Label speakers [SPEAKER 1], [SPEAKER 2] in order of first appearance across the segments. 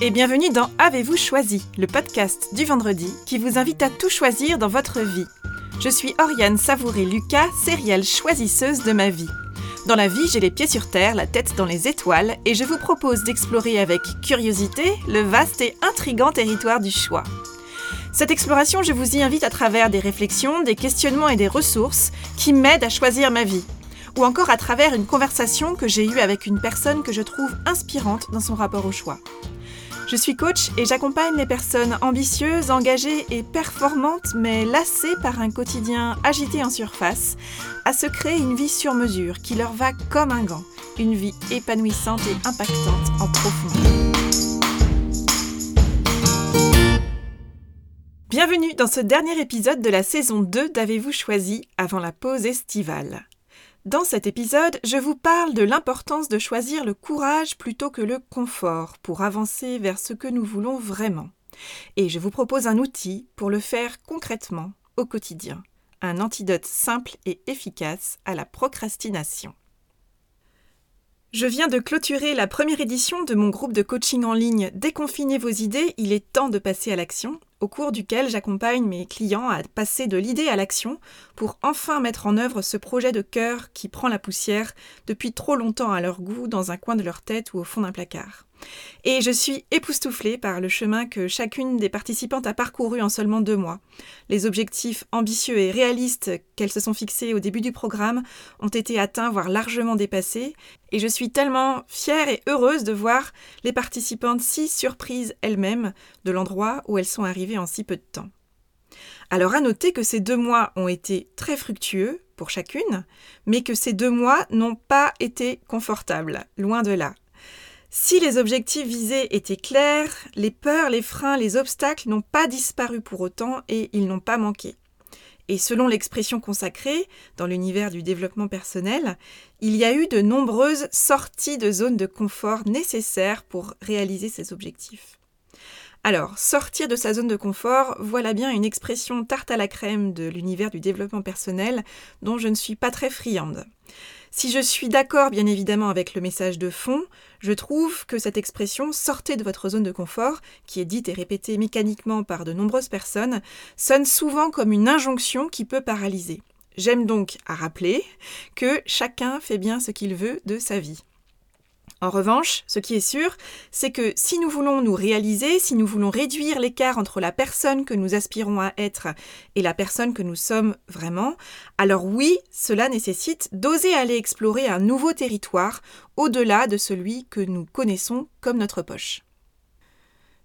[SPEAKER 1] et bienvenue dans Avez-vous choisi, le podcast du vendredi qui vous invite à tout choisir dans votre vie. Je suis Oriane Savouré-Lucas, sérielle choisisseuse de ma vie. Dans la vie, j'ai les pieds sur terre, la tête dans les étoiles, et je vous propose d'explorer avec curiosité le vaste et intrigant territoire du choix. Cette exploration, je vous y invite à travers des réflexions, des questionnements et des ressources qui m'aident à choisir ma vie, ou encore à travers une conversation que j'ai eue avec une personne que je trouve inspirante dans son rapport au choix. Je suis coach et j'accompagne les personnes ambitieuses, engagées et performantes, mais lassées par un quotidien agité en surface, à se créer une vie sur mesure qui leur va comme un gant, une vie épanouissante et impactante en profondeur. Bienvenue dans ce dernier épisode de la saison 2 d'Avez-vous choisi avant la pause estivale. Dans cet épisode, je vous parle de l'importance de choisir le courage plutôt que le confort pour avancer vers ce que nous voulons vraiment. Et je vous propose un outil pour le faire concrètement au quotidien, un antidote simple et efficace à la procrastination. Je viens de clôturer la première édition de mon groupe de coaching en ligne Déconfinez vos idées, il est temps de passer à l'action au cours duquel j'accompagne mes clients à passer de l'idée à l'action pour enfin mettre en œuvre ce projet de cœur qui prend la poussière depuis trop longtemps à leur goût dans un coin de leur tête ou au fond d'un placard. Et je suis époustouflée par le chemin que chacune des participantes a parcouru en seulement deux mois. Les objectifs ambitieux et réalistes qu'elles se sont fixés au début du programme ont été atteints, voire largement dépassés, et je suis tellement fière et heureuse de voir les participantes si surprises elles-mêmes de l'endroit où elles sont arrivées en si peu de temps. Alors à noter que ces deux mois ont été très fructueux pour chacune, mais que ces deux mois n'ont pas été confortables, loin de là. Si les objectifs visés étaient clairs, les peurs, les freins, les obstacles n'ont pas disparu pour autant et ils n'ont pas manqué. Et selon l'expression consacrée dans l'univers du développement personnel, il y a eu de nombreuses sorties de zones de confort nécessaires pour réaliser ces objectifs. Alors, sortir de sa zone de confort, voilà bien une expression tarte à la crème de l'univers du développement personnel dont je ne suis pas très friande. Si je suis d'accord bien évidemment avec le message de fond, je trouve que cette expression sortez de votre zone de confort, qui est dite et répétée mécaniquement par de nombreuses personnes, sonne souvent comme une injonction qui peut paralyser. J'aime donc à rappeler que chacun fait bien ce qu'il veut de sa vie. En revanche, ce qui est sûr, c'est que si nous voulons nous réaliser, si nous voulons réduire l'écart entre la personne que nous aspirons à être et la personne que nous sommes vraiment, alors oui, cela nécessite d'oser aller explorer un nouveau territoire au-delà de celui que nous connaissons comme notre poche.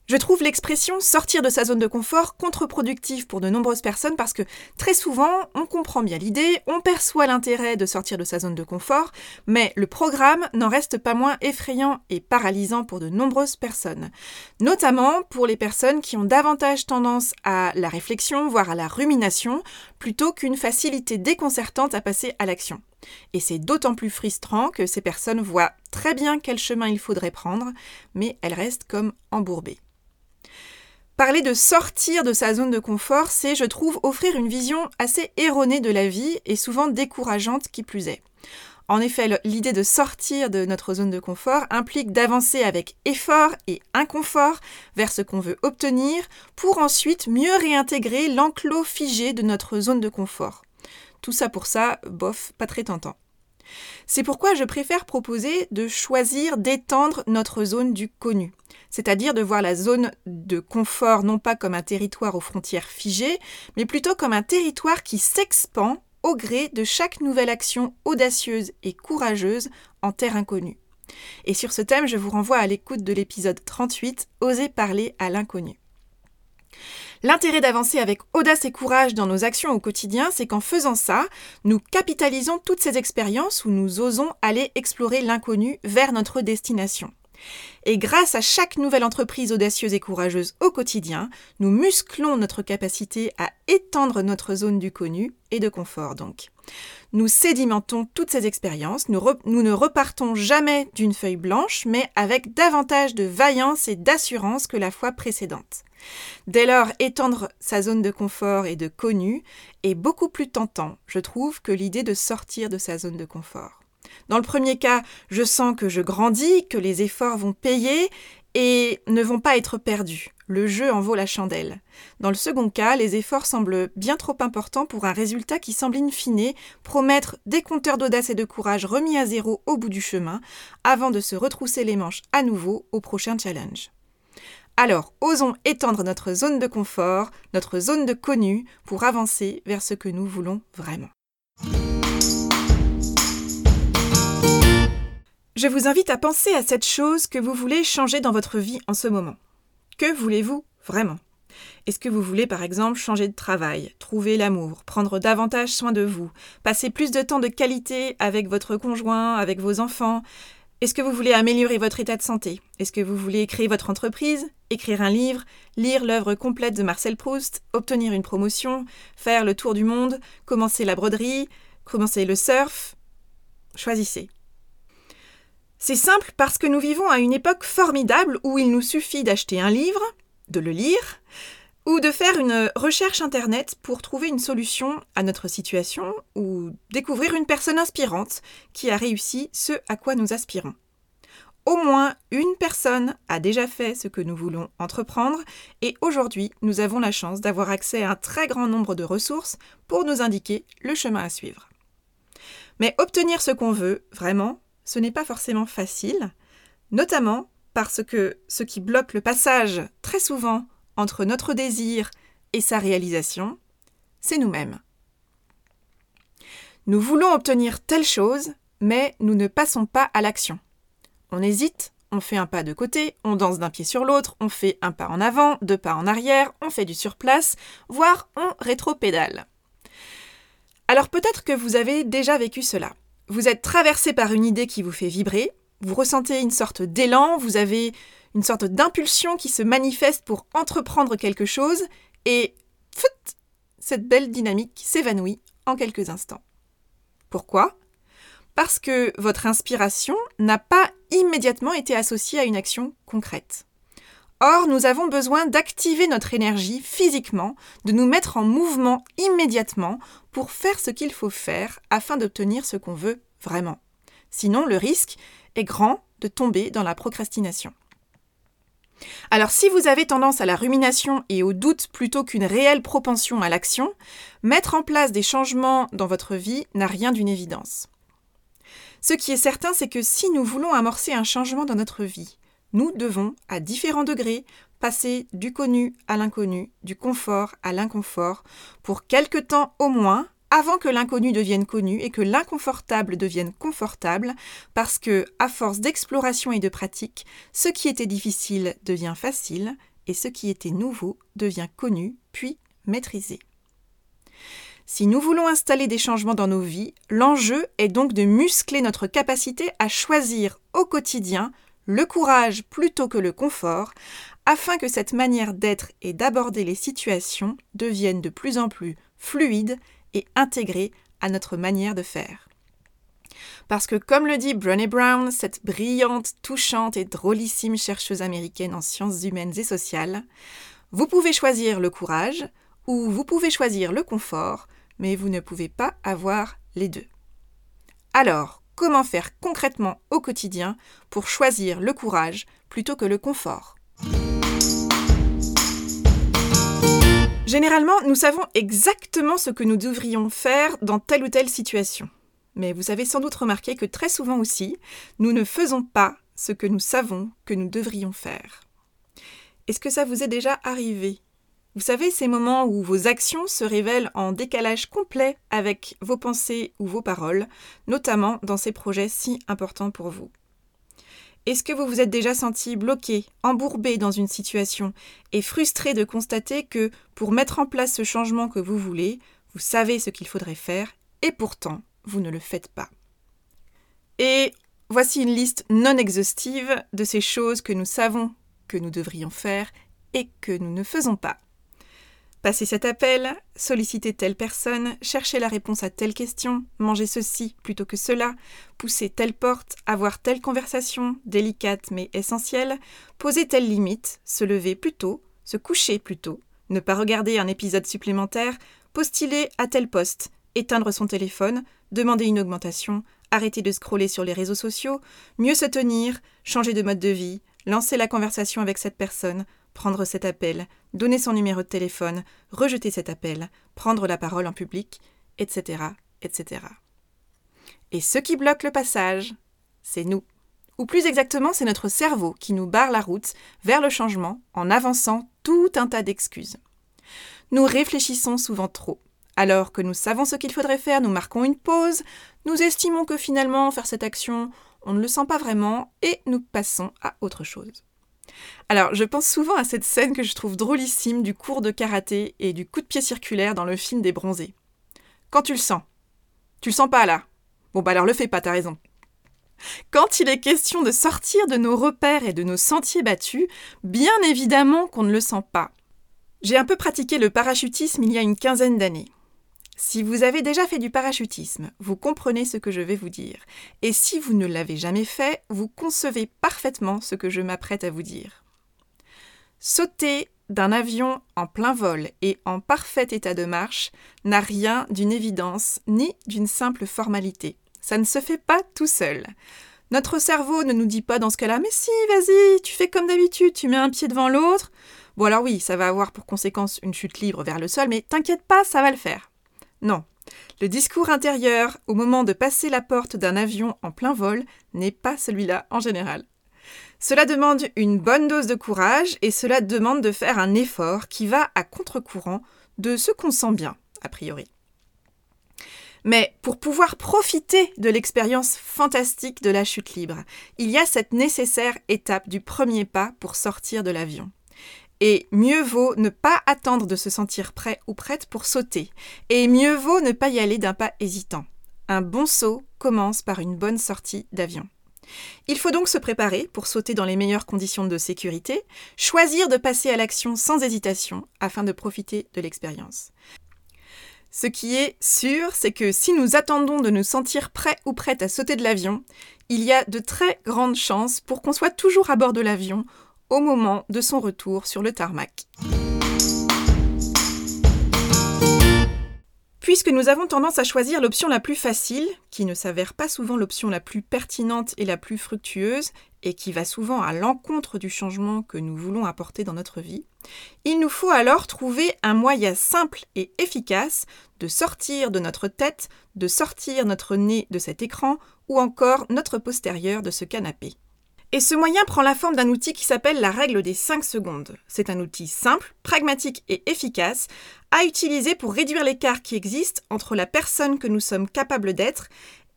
[SPEAKER 1] Je trouve l'expression sortir de sa zone de confort contre-productive pour de nombreuses personnes parce que très souvent, on comprend bien l'idée, on perçoit l'intérêt de sortir de sa zone de confort, mais le programme n'en reste pas moins effrayant et paralysant pour de nombreuses personnes, notamment pour les personnes qui ont davantage tendance à la réflexion, voire à la rumination, plutôt qu'une facilité déconcertante à passer à l'action. Et c'est d'autant plus frustrant que ces personnes voient très bien quel chemin il faudrait prendre, mais elles restent comme embourbées. Parler de sortir de sa zone de confort, c'est, je trouve, offrir une vision assez erronée de la vie et souvent décourageante qui plus est. En effet, l'idée de sortir de notre zone de confort implique d'avancer avec effort et inconfort vers ce qu'on veut obtenir pour ensuite mieux réintégrer l'enclos figé de notre zone de confort. Tout ça pour ça, bof, pas très tentant. C'est pourquoi je préfère proposer de choisir d'étendre notre zone du connu, c'est-à-dire de voir la zone de confort non pas comme un territoire aux frontières figées, mais plutôt comme un territoire qui s'expand au gré de chaque nouvelle action audacieuse et courageuse en terre inconnue. Et sur ce thème, je vous renvoie à l'écoute de l'épisode 38, Oser parler à l'inconnu. L'intérêt d'avancer avec audace et courage dans nos actions au quotidien, c'est qu'en faisant ça, nous capitalisons toutes ces expériences où nous osons aller explorer l'inconnu vers notre destination. Et grâce à chaque nouvelle entreprise audacieuse et courageuse au quotidien, nous musclons notre capacité à étendre notre zone du connu et de confort donc. Nous sédimentons toutes ces expériences, nous, nous ne repartons jamais d'une feuille blanche, mais avec davantage de vaillance et d'assurance que la fois précédente. Dès lors, étendre sa zone de confort et de connu est beaucoup plus tentant, je trouve, que l'idée de sortir de sa zone de confort. Dans le premier cas, je sens que je grandis, que les efforts vont payer, et ne vont pas être perdus. Le jeu en vaut la chandelle. Dans le second cas, les efforts semblent bien trop importants pour un résultat qui semble in fine promettre des compteurs d'audace et de courage remis à zéro au bout du chemin, avant de se retrousser les manches à nouveau au prochain challenge. Alors, osons étendre notre zone de confort, notre zone de connu, pour avancer vers ce que nous voulons vraiment. Je vous invite à penser à cette chose que vous voulez changer dans votre vie en ce moment. Que voulez-vous vraiment? Est-ce que vous voulez par exemple changer de travail, trouver l'amour, prendre davantage soin de vous, passer plus de temps de qualité avec votre conjoint, avec vos enfants? Est-ce que vous voulez améliorer votre état de santé? Est-ce que vous voulez créer votre entreprise, écrire un livre, lire l'œuvre complète de Marcel Proust, obtenir une promotion, faire le tour du monde, commencer la broderie, commencer le surf? Choisissez. C'est simple parce que nous vivons à une époque formidable où il nous suffit d'acheter un livre, de le lire, ou de faire une recherche Internet pour trouver une solution à notre situation ou découvrir une personne inspirante qui a réussi ce à quoi nous aspirons. Au moins une personne a déjà fait ce que nous voulons entreprendre et aujourd'hui nous avons la chance d'avoir accès à un très grand nombre de ressources pour nous indiquer le chemin à suivre. Mais obtenir ce qu'on veut, vraiment, ce n'est pas forcément facile, notamment parce que ce qui bloque le passage très souvent entre notre désir et sa réalisation, c'est nous-mêmes. Nous voulons obtenir telle chose, mais nous ne passons pas à l'action. On hésite, on fait un pas de côté, on danse d'un pied sur l'autre, on fait un pas en avant, deux pas en arrière, on fait du surplace, voire on rétropédale. Alors peut-être que vous avez déjà vécu cela. Vous êtes traversé par une idée qui vous fait vibrer, vous ressentez une sorte d'élan, vous avez une sorte d'impulsion qui se manifeste pour entreprendre quelque chose, et cette belle dynamique s'évanouit en quelques instants. Pourquoi? Parce que votre inspiration n'a pas immédiatement été associée à une action concrète. Or, nous avons besoin d'activer notre énergie physiquement, de nous mettre en mouvement immédiatement pour faire ce qu'il faut faire afin d'obtenir ce qu'on veut vraiment. Sinon, le risque est grand de tomber dans la procrastination. Alors si vous avez tendance à la rumination et au doute plutôt qu'une réelle propension à l'action, mettre en place des changements dans votre vie n'a rien d'une évidence. Ce qui est certain, c'est que si nous voulons amorcer un changement dans notre vie, nous devons, à différents degrés, passer du connu à l'inconnu, du confort à l'inconfort, pour quelque temps au moins, avant que l'inconnu devienne connu et que l'inconfortable devienne confortable, parce que, à force d'exploration et de pratique, ce qui était difficile devient facile, et ce qui était nouveau devient connu, puis maîtrisé. Si nous voulons installer des changements dans nos vies, l'enjeu est donc de muscler notre capacité à choisir au quotidien le courage plutôt que le confort, afin que cette manière d'être et d'aborder les situations devienne de plus en plus fluide et intégrée à notre manière de faire. Parce que, comme le dit Brené Brown, cette brillante, touchante et drôlissime chercheuse américaine en sciences humaines et sociales, vous pouvez choisir le courage ou vous pouvez choisir le confort, mais vous ne pouvez pas avoir les deux. Alors, comment faire concrètement au quotidien pour choisir le courage plutôt que le confort? Généralement, nous savons exactement ce que nous devrions faire dans telle ou telle situation. Mais vous avez sans doute remarqué que très souvent aussi, nous ne faisons pas ce que nous savons que nous devrions faire. Est-ce que ça vous est déjà arrivé? Vous savez, ces moments où vos actions se révèlent en décalage complet avec vos pensées ou vos paroles, notamment dans ces projets si importants pour vous. Est-ce que vous vous êtes déjà senti bloqué, embourbé dans une situation et frustré de constater que pour mettre en place ce changement que vous voulez, vous savez ce qu'il faudrait faire et pourtant vous ne le faites pas? Et voici une liste non exhaustive de ces choses que nous savons que nous devrions faire et que nous ne faisons pas. Passer cet appel, solliciter telle personne, chercher la réponse à telle question, manger ceci plutôt que cela, pousser telle porte, avoir telle conversation, délicate mais essentielle, poser telle limite, se lever plus tôt, se coucher plus tôt, ne pas regarder un épisode supplémentaire, postuler à tel poste, éteindre son téléphone, demander une augmentation, arrêter de scroller sur les réseaux sociaux, mieux se tenir, changer de mode de vie, lancer la conversation avec cette personne, prendre cet appel, donner son numéro de téléphone, rejeter cet appel, prendre la parole en public, etc., etc. Et ce qui bloque le passage, c'est nous. Ou plus exactement, c'est notre cerveau qui nous barre la route vers le changement en avançant tout un tas d'excuses. Nous réfléchissons souvent trop. Alors que nous savons ce qu'il faudrait faire, nous marquons une pause, nous estimons que finalement faire cette action, on ne le sent pas vraiment, et nous passons à autre chose. Alors, je pense souvent à cette scène que je trouve drôlissime du cours de karaté et du coup de pied circulaire dans le film des bronzés. Quand tu le sens. Tu le sens pas là. Bon bah alors le fais pas, t'as raison. Quand il est question de sortir de nos repères et de nos sentiers battus, bien évidemment qu'on ne le sent pas. J'ai un peu pratiqué le parachutisme il y a une quinzaine d'années. Si vous avez déjà fait du parachutisme, vous comprenez ce que je vais vous dire. Et si vous ne l'avez jamais fait, vous concevez parfaitement ce que je m'apprête à vous dire. Sauter d'un avion en plein vol et en parfait état de marche n'a rien d'une évidence ni d'une simple formalité. Ça ne se fait pas tout seul. Notre cerveau ne nous dit pas dans ce cas-là Mais si, vas-y, tu fais comme d'habitude, tu mets un pied devant l'autre. Bon, alors oui, ça va avoir pour conséquence une chute libre vers le sol, mais t'inquiète pas, ça va le faire. Non. Le discours intérieur au moment de passer la porte d'un avion en plein vol n'est pas celui-là en général. Cela demande une bonne dose de courage et cela demande de faire un effort qui va à contre-courant de ce qu'on sent bien, a priori. Mais pour pouvoir profiter de l'expérience fantastique de la chute libre, il y a cette nécessaire étape du premier pas pour sortir de l'avion. Et mieux vaut ne pas attendre de se sentir prêt ou prête pour sauter. Et mieux vaut ne pas y aller d'un pas hésitant. Un bon saut commence par une bonne sortie d'avion. Il faut donc se préparer pour sauter dans les meilleures conditions de sécurité, choisir de passer à l'action sans hésitation afin de profiter de l'expérience. Ce qui est sûr, c'est que si nous attendons de nous sentir prêts ou prêtes à sauter de l'avion, il y a de très grandes chances pour qu'on soit toujours à bord de l'avion au moment de son retour sur le tarmac. Puisque nous avons tendance à choisir l'option la plus facile, qui ne s'avère pas souvent l'option la plus pertinente et la plus fructueuse, et qui va souvent à l'encontre du changement que nous voulons apporter dans notre vie, il nous faut alors trouver un moyen simple et efficace de sortir de notre tête, de sortir notre nez de cet écran, ou encore notre postérieur de ce canapé. Et ce moyen prend la forme d'un outil qui s'appelle la règle des 5 secondes. C'est un outil simple, pragmatique et efficace à utiliser pour réduire l'écart qui existe entre la personne que nous sommes capables d'être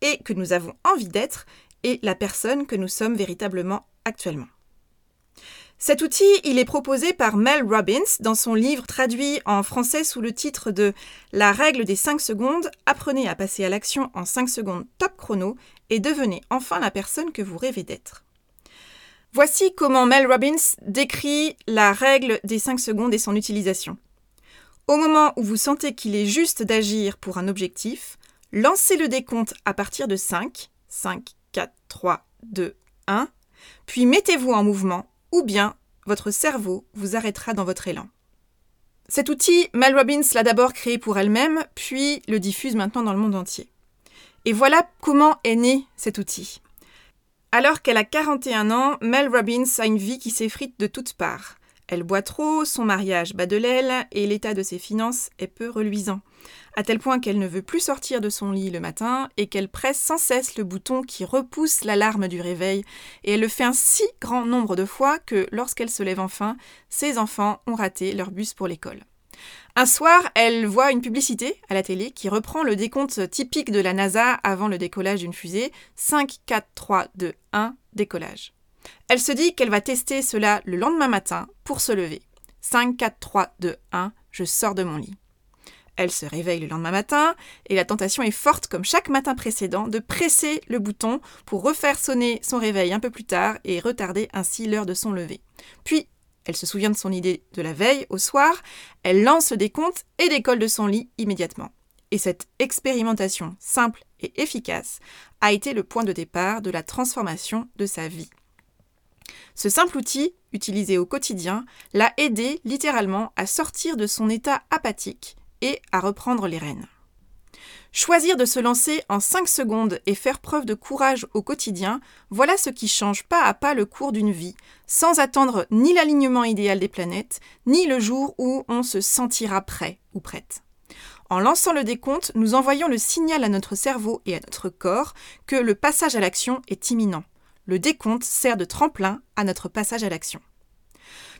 [SPEAKER 1] et que nous avons envie d'être et la personne que nous sommes véritablement actuellement. Cet outil, il est proposé par Mel Robbins dans son livre traduit en français sous le titre de La règle des 5 secondes, apprenez à passer à l'action en 5 secondes top chrono et devenez enfin la personne que vous rêvez d'être. Voici comment Mel Robbins décrit la règle des 5 secondes et son utilisation. Au moment où vous sentez qu'il est juste d'agir pour un objectif, lancez le décompte à partir de 5, 5, 4, 3, 2, 1, puis mettez-vous en mouvement, ou bien votre cerveau vous arrêtera dans votre élan. Cet outil, Mel Robbins l'a d'abord créé pour elle-même, puis le diffuse maintenant dans le monde entier. Et voilà comment est né cet outil. Alors qu'elle a 41 ans, Mel Robbins a une vie qui s'effrite de toutes parts. Elle boit trop, son mariage bat de l'aile et l'état de ses finances est peu reluisant, à tel point qu'elle ne veut plus sortir de son lit le matin et qu'elle presse sans cesse le bouton qui repousse l'alarme du réveil, et elle le fait un si grand nombre de fois que, lorsqu'elle se lève enfin, ses enfants ont raté leur bus pour l'école. Un soir, elle voit une publicité à la télé qui reprend le décompte typique de la NASA avant le décollage d'une fusée 5, 4, 3, 2, 1, décollage. Elle se dit qu'elle va tester cela le lendemain matin pour se lever. 5, 4, 3, 2, 1, je sors de mon lit. Elle se réveille le lendemain matin et la tentation est forte comme chaque matin précédent de presser le bouton pour refaire sonner son réveil un peu plus tard et retarder ainsi l'heure de son lever. Puis elle se souvient de son idée de la veille au soir, elle lance le décompte et décolle de son lit immédiatement. Et cette expérimentation simple et efficace a été le point de départ de la transformation de sa vie. Ce simple outil, utilisé au quotidien, l'a aidé littéralement à sortir de son état apathique et à reprendre les rênes. Choisir de se lancer en 5 secondes et faire preuve de courage au quotidien, voilà ce qui change pas à pas le cours d'une vie, sans attendre ni l'alignement idéal des planètes, ni le jour où on se sentira prêt ou prête. En lançant le décompte, nous envoyons le signal à notre cerveau et à notre corps que le passage à l'action est imminent. Le décompte sert de tremplin à notre passage à l'action.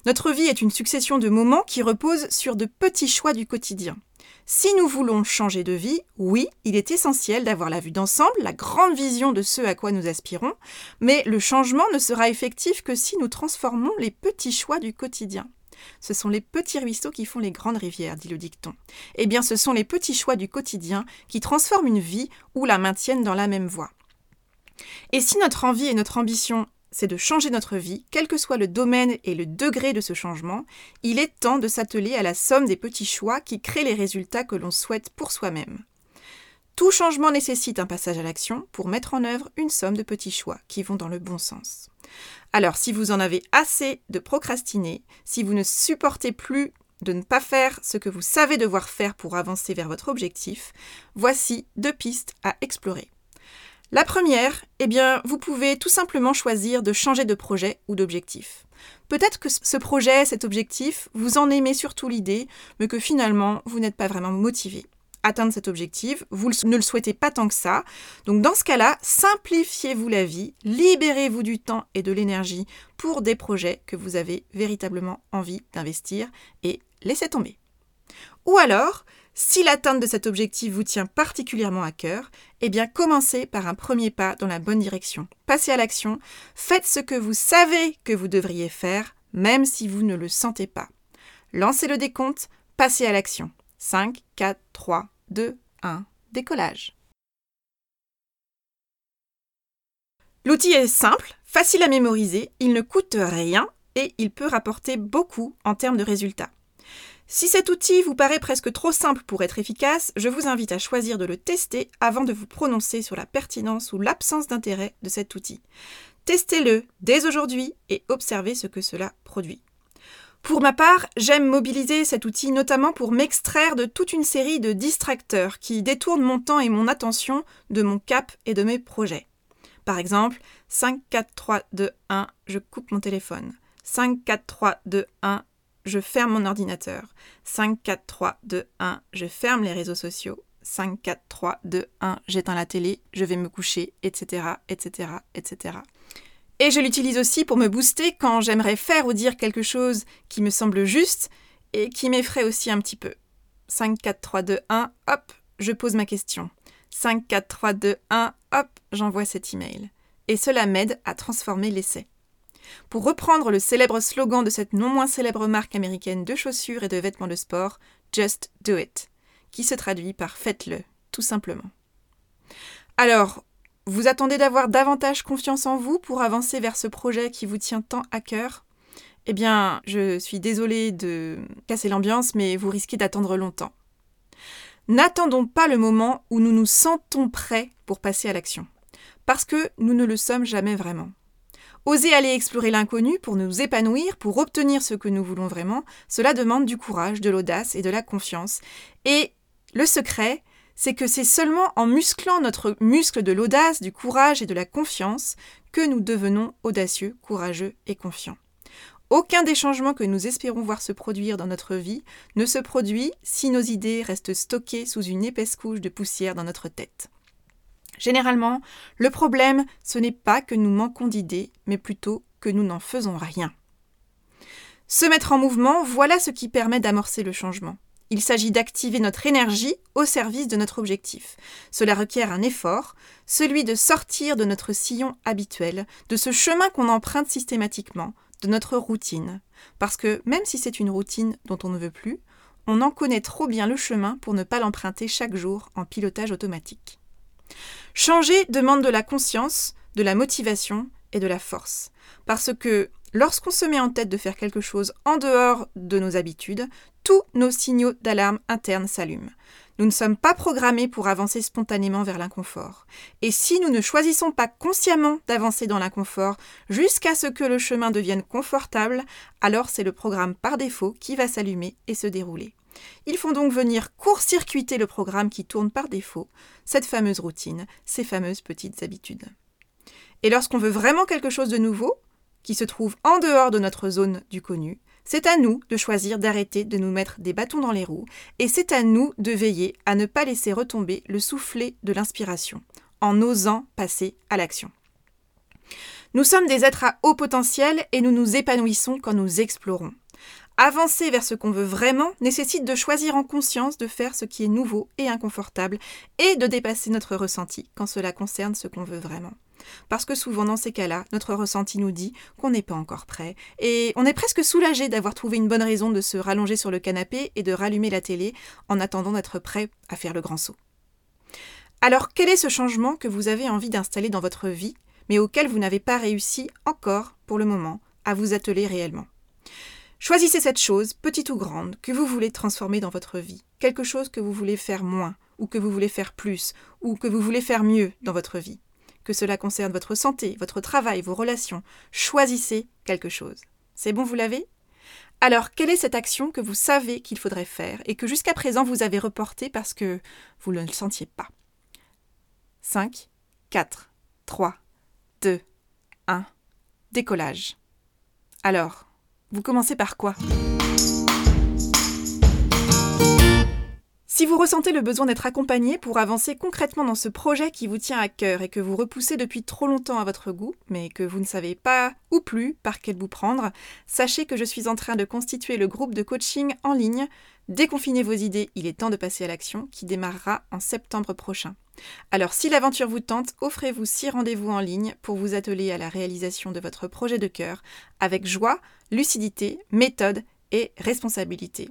[SPEAKER 1] Notre vie est une succession de moments qui reposent sur de petits choix du quotidien. Si nous voulons changer de vie, oui, il est essentiel d'avoir la vue d'ensemble, la grande vision de ce à quoi nous aspirons, mais le changement ne sera effectif que si nous transformons les petits choix du quotidien. Ce sont les petits ruisseaux qui font les grandes rivières, dit le dicton. Eh bien, ce sont les petits choix du quotidien qui transforment une vie ou la maintiennent dans la même voie. Et si notre envie et notre ambition c'est de changer notre vie, quel que soit le domaine et le degré de ce changement, il est temps de s'atteler à la somme des petits choix qui créent les résultats que l'on souhaite pour soi-même. Tout changement nécessite un passage à l'action pour mettre en œuvre une somme de petits choix qui vont dans le bon sens. Alors si vous en avez assez de procrastiner, si vous ne supportez plus de ne pas faire ce que vous savez devoir faire pour avancer vers votre objectif, voici deux pistes à explorer. La première, eh bien, vous pouvez tout simplement choisir de changer de projet ou d'objectif. Peut-être que ce projet, cet objectif, vous en aimez surtout l'idée, mais que finalement, vous n'êtes pas vraiment motivé. Atteindre cet objectif, vous ne le souhaitez pas tant que ça. Donc dans ce cas-là, simplifiez-vous la vie, libérez-vous du temps et de l'énergie pour des projets que vous avez véritablement envie d'investir et laissez tomber. Ou alors, si l'atteinte de cet objectif vous tient particulièrement à cœur, eh bien commencez par un premier pas dans la bonne direction. Passez à l'action, faites ce que vous savez que vous devriez faire, même si vous ne le sentez pas. Lancez le décompte, passez à l'action. 5, 4, 3, 2, 1, décollage. L'outil est simple, facile à mémoriser, il ne coûte rien et il peut rapporter beaucoup en termes de résultats. Si cet outil vous paraît presque trop simple pour être efficace, je vous invite à choisir de le tester avant de vous prononcer sur la pertinence ou l'absence d'intérêt de cet outil. Testez-le dès aujourd'hui et observez ce que cela produit. Pour ma part, j'aime mobiliser cet outil notamment pour m'extraire de toute une série de distracteurs qui détournent mon temps et mon attention de mon cap et de mes projets. Par exemple, 5, 4, 3, 2, 1, je coupe mon téléphone. 5, 4, 3, 2, 1, je ferme mon ordinateur. 5, 4, 3, 2, 1, je ferme les réseaux sociaux. 5, 4, 3, 2, 1, j'éteins la télé, je vais me coucher, etc., etc., etc. Et je l'utilise aussi pour me booster quand j'aimerais faire ou dire quelque chose qui me semble juste et qui m'effraie aussi un petit peu. 5, 4, 3, 2, 1, hop, je pose ma question. 5, 4, 3, 2, 1, hop, j'envoie cet email. Et cela m'aide à transformer l'essai. Pour reprendre le célèbre slogan de cette non moins célèbre marque américaine de chaussures et de vêtements de sport, Just Do It, qui se traduit par Faites-le, tout simplement. Alors, vous attendez d'avoir davantage confiance en vous pour avancer vers ce projet qui vous tient tant à cœur? Eh bien, je suis désolée de casser l'ambiance, mais vous risquez d'attendre longtemps. N'attendons pas le moment où nous nous sentons prêts pour passer à l'action, parce que nous ne le sommes jamais vraiment. Oser aller explorer l'inconnu pour nous épanouir, pour obtenir ce que nous voulons vraiment, cela demande du courage, de l'audace et de la confiance. Et le secret, c'est que c'est seulement en musclant notre muscle de l'audace, du courage et de la confiance que nous devenons audacieux, courageux et confiants. Aucun des changements que nous espérons voir se produire dans notre vie ne se produit si nos idées restent stockées sous une épaisse couche de poussière dans notre tête. Généralement, le problème, ce n'est pas que nous manquons d'idées, mais plutôt que nous n'en faisons rien. Se mettre en mouvement, voilà ce qui permet d'amorcer le changement. Il s'agit d'activer notre énergie au service de notre objectif. Cela requiert un effort, celui de sortir de notre sillon habituel, de ce chemin qu'on emprunte systématiquement, de notre routine. Parce que même si c'est une routine dont on ne veut plus, on en connaît trop bien le chemin pour ne pas l'emprunter chaque jour en pilotage automatique. Changer demande de la conscience, de la motivation et de la force. Parce que lorsqu'on se met en tête de faire quelque chose en dehors de nos habitudes, tous nos signaux d'alarme interne s'allument. Nous ne sommes pas programmés pour avancer spontanément vers l'inconfort. Et si nous ne choisissons pas consciemment d'avancer dans l'inconfort jusqu'à ce que le chemin devienne confortable, alors c'est le programme par défaut qui va s'allumer et se dérouler. Ils font donc venir court-circuiter le programme qui tourne par défaut, cette fameuse routine, ces fameuses petites habitudes. Et lorsqu'on veut vraiment quelque chose de nouveau, qui se trouve en dehors de notre zone du connu, c'est à nous de choisir d'arrêter de nous mettre des bâtons dans les roues, et c'est à nous de veiller à ne pas laisser retomber le soufflet de l'inspiration, en osant passer à l'action. Nous sommes des êtres à haut potentiel et nous nous épanouissons quand nous explorons. Avancer vers ce qu'on veut vraiment nécessite de choisir en conscience de faire ce qui est nouveau et inconfortable et de dépasser notre ressenti quand cela concerne ce qu'on veut vraiment. Parce que souvent dans ces cas-là, notre ressenti nous dit qu'on n'est pas encore prêt et on est presque soulagé d'avoir trouvé une bonne raison de se rallonger sur le canapé et de rallumer la télé en attendant d'être prêt à faire le grand saut. Alors quel est ce changement que vous avez envie d'installer dans votre vie mais auquel vous n'avez pas réussi encore, pour le moment, à vous atteler réellement? Choisissez cette chose, petite ou grande, que vous voulez transformer dans votre vie, quelque chose que vous voulez faire moins, ou que vous voulez faire plus, ou que vous voulez faire mieux dans votre vie. Que cela concerne votre santé, votre travail, vos relations, choisissez quelque chose. C'est bon, vous l'avez? Alors, quelle est cette action que vous savez qu'il faudrait faire et que jusqu'à présent vous avez reportée parce que vous ne le sentiez pas? 5, 4, 3, 2, 1. Décollage. Alors, vous commencez par quoi? Si vous ressentez le besoin d'être accompagné pour avancer concrètement dans ce projet qui vous tient à cœur et que vous repoussez depuis trop longtemps à votre goût, mais que vous ne savez pas ou plus par quel bout prendre, sachez que je suis en train de constituer le groupe de coaching en ligne Déconfinez vos idées, il est temps de passer à l'action qui démarrera en septembre prochain. Alors si l'aventure vous tente, offrez-vous six rendez-vous en ligne pour vous atteler à la réalisation de votre projet de cœur avec joie, lucidité, méthode et responsabilité.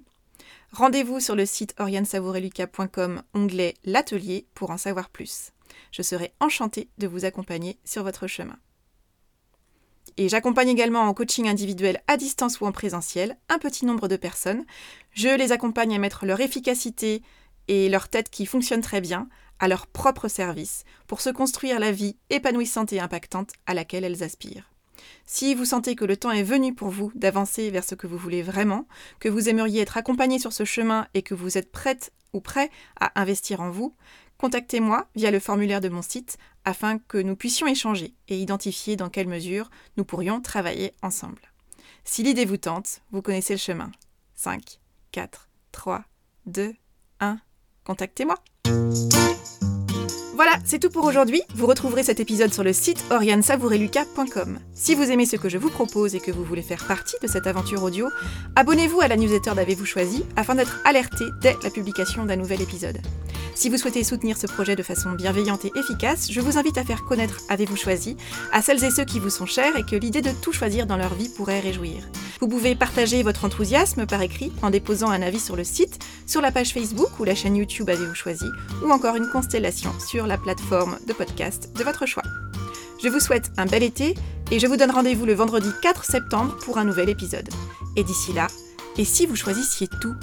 [SPEAKER 1] Rendez-vous sur le site oriansavoureluca.com onglet L'atelier pour en savoir plus. Je serai enchantée de vous accompagner sur votre chemin. Et j'accompagne également en coaching individuel à distance ou en présentiel un petit nombre de personnes. Je les accompagne à mettre leur efficacité et leur tête qui fonctionne très bien à leur propre service pour se construire la vie épanouissante et impactante à laquelle elles aspirent. Si vous sentez que le temps est venu pour vous d'avancer vers ce que vous voulez vraiment, que vous aimeriez être accompagné sur ce chemin et que vous êtes prête ou prêt à investir en vous, contactez-moi via le formulaire de mon site afin que nous puissions échanger et identifier dans quelle mesure nous pourrions travailler ensemble. Si l'idée vous tente, vous connaissez le chemin. 5, 4, 3, 2, 1, contactez-moi. Voilà, c'est tout pour aujourd'hui. Vous retrouverez cet épisode sur le site oriansavoureluca.com. Si vous aimez ce que je vous propose et que vous voulez faire partie de cette aventure audio, abonnez-vous à la newsletter d'Avez-vous choisi afin d'être alerté dès la publication d'un nouvel épisode. Si vous souhaitez soutenir ce projet de façon bienveillante et efficace, je vous invite à faire connaître Avez-vous choisi à celles et ceux qui vous sont chers et que l'idée de tout choisir dans leur vie pourrait réjouir. Vous pouvez partager votre enthousiasme par écrit en déposant un avis sur le site, sur la page Facebook ou la chaîne YouTube Avez-vous choisi, ou encore une constellation sur la plateforme de podcast de votre choix. Je vous souhaite un bel été et je vous donne rendez-vous le vendredi 4 septembre pour un nouvel épisode. Et d'ici là, et si vous choisissiez tout?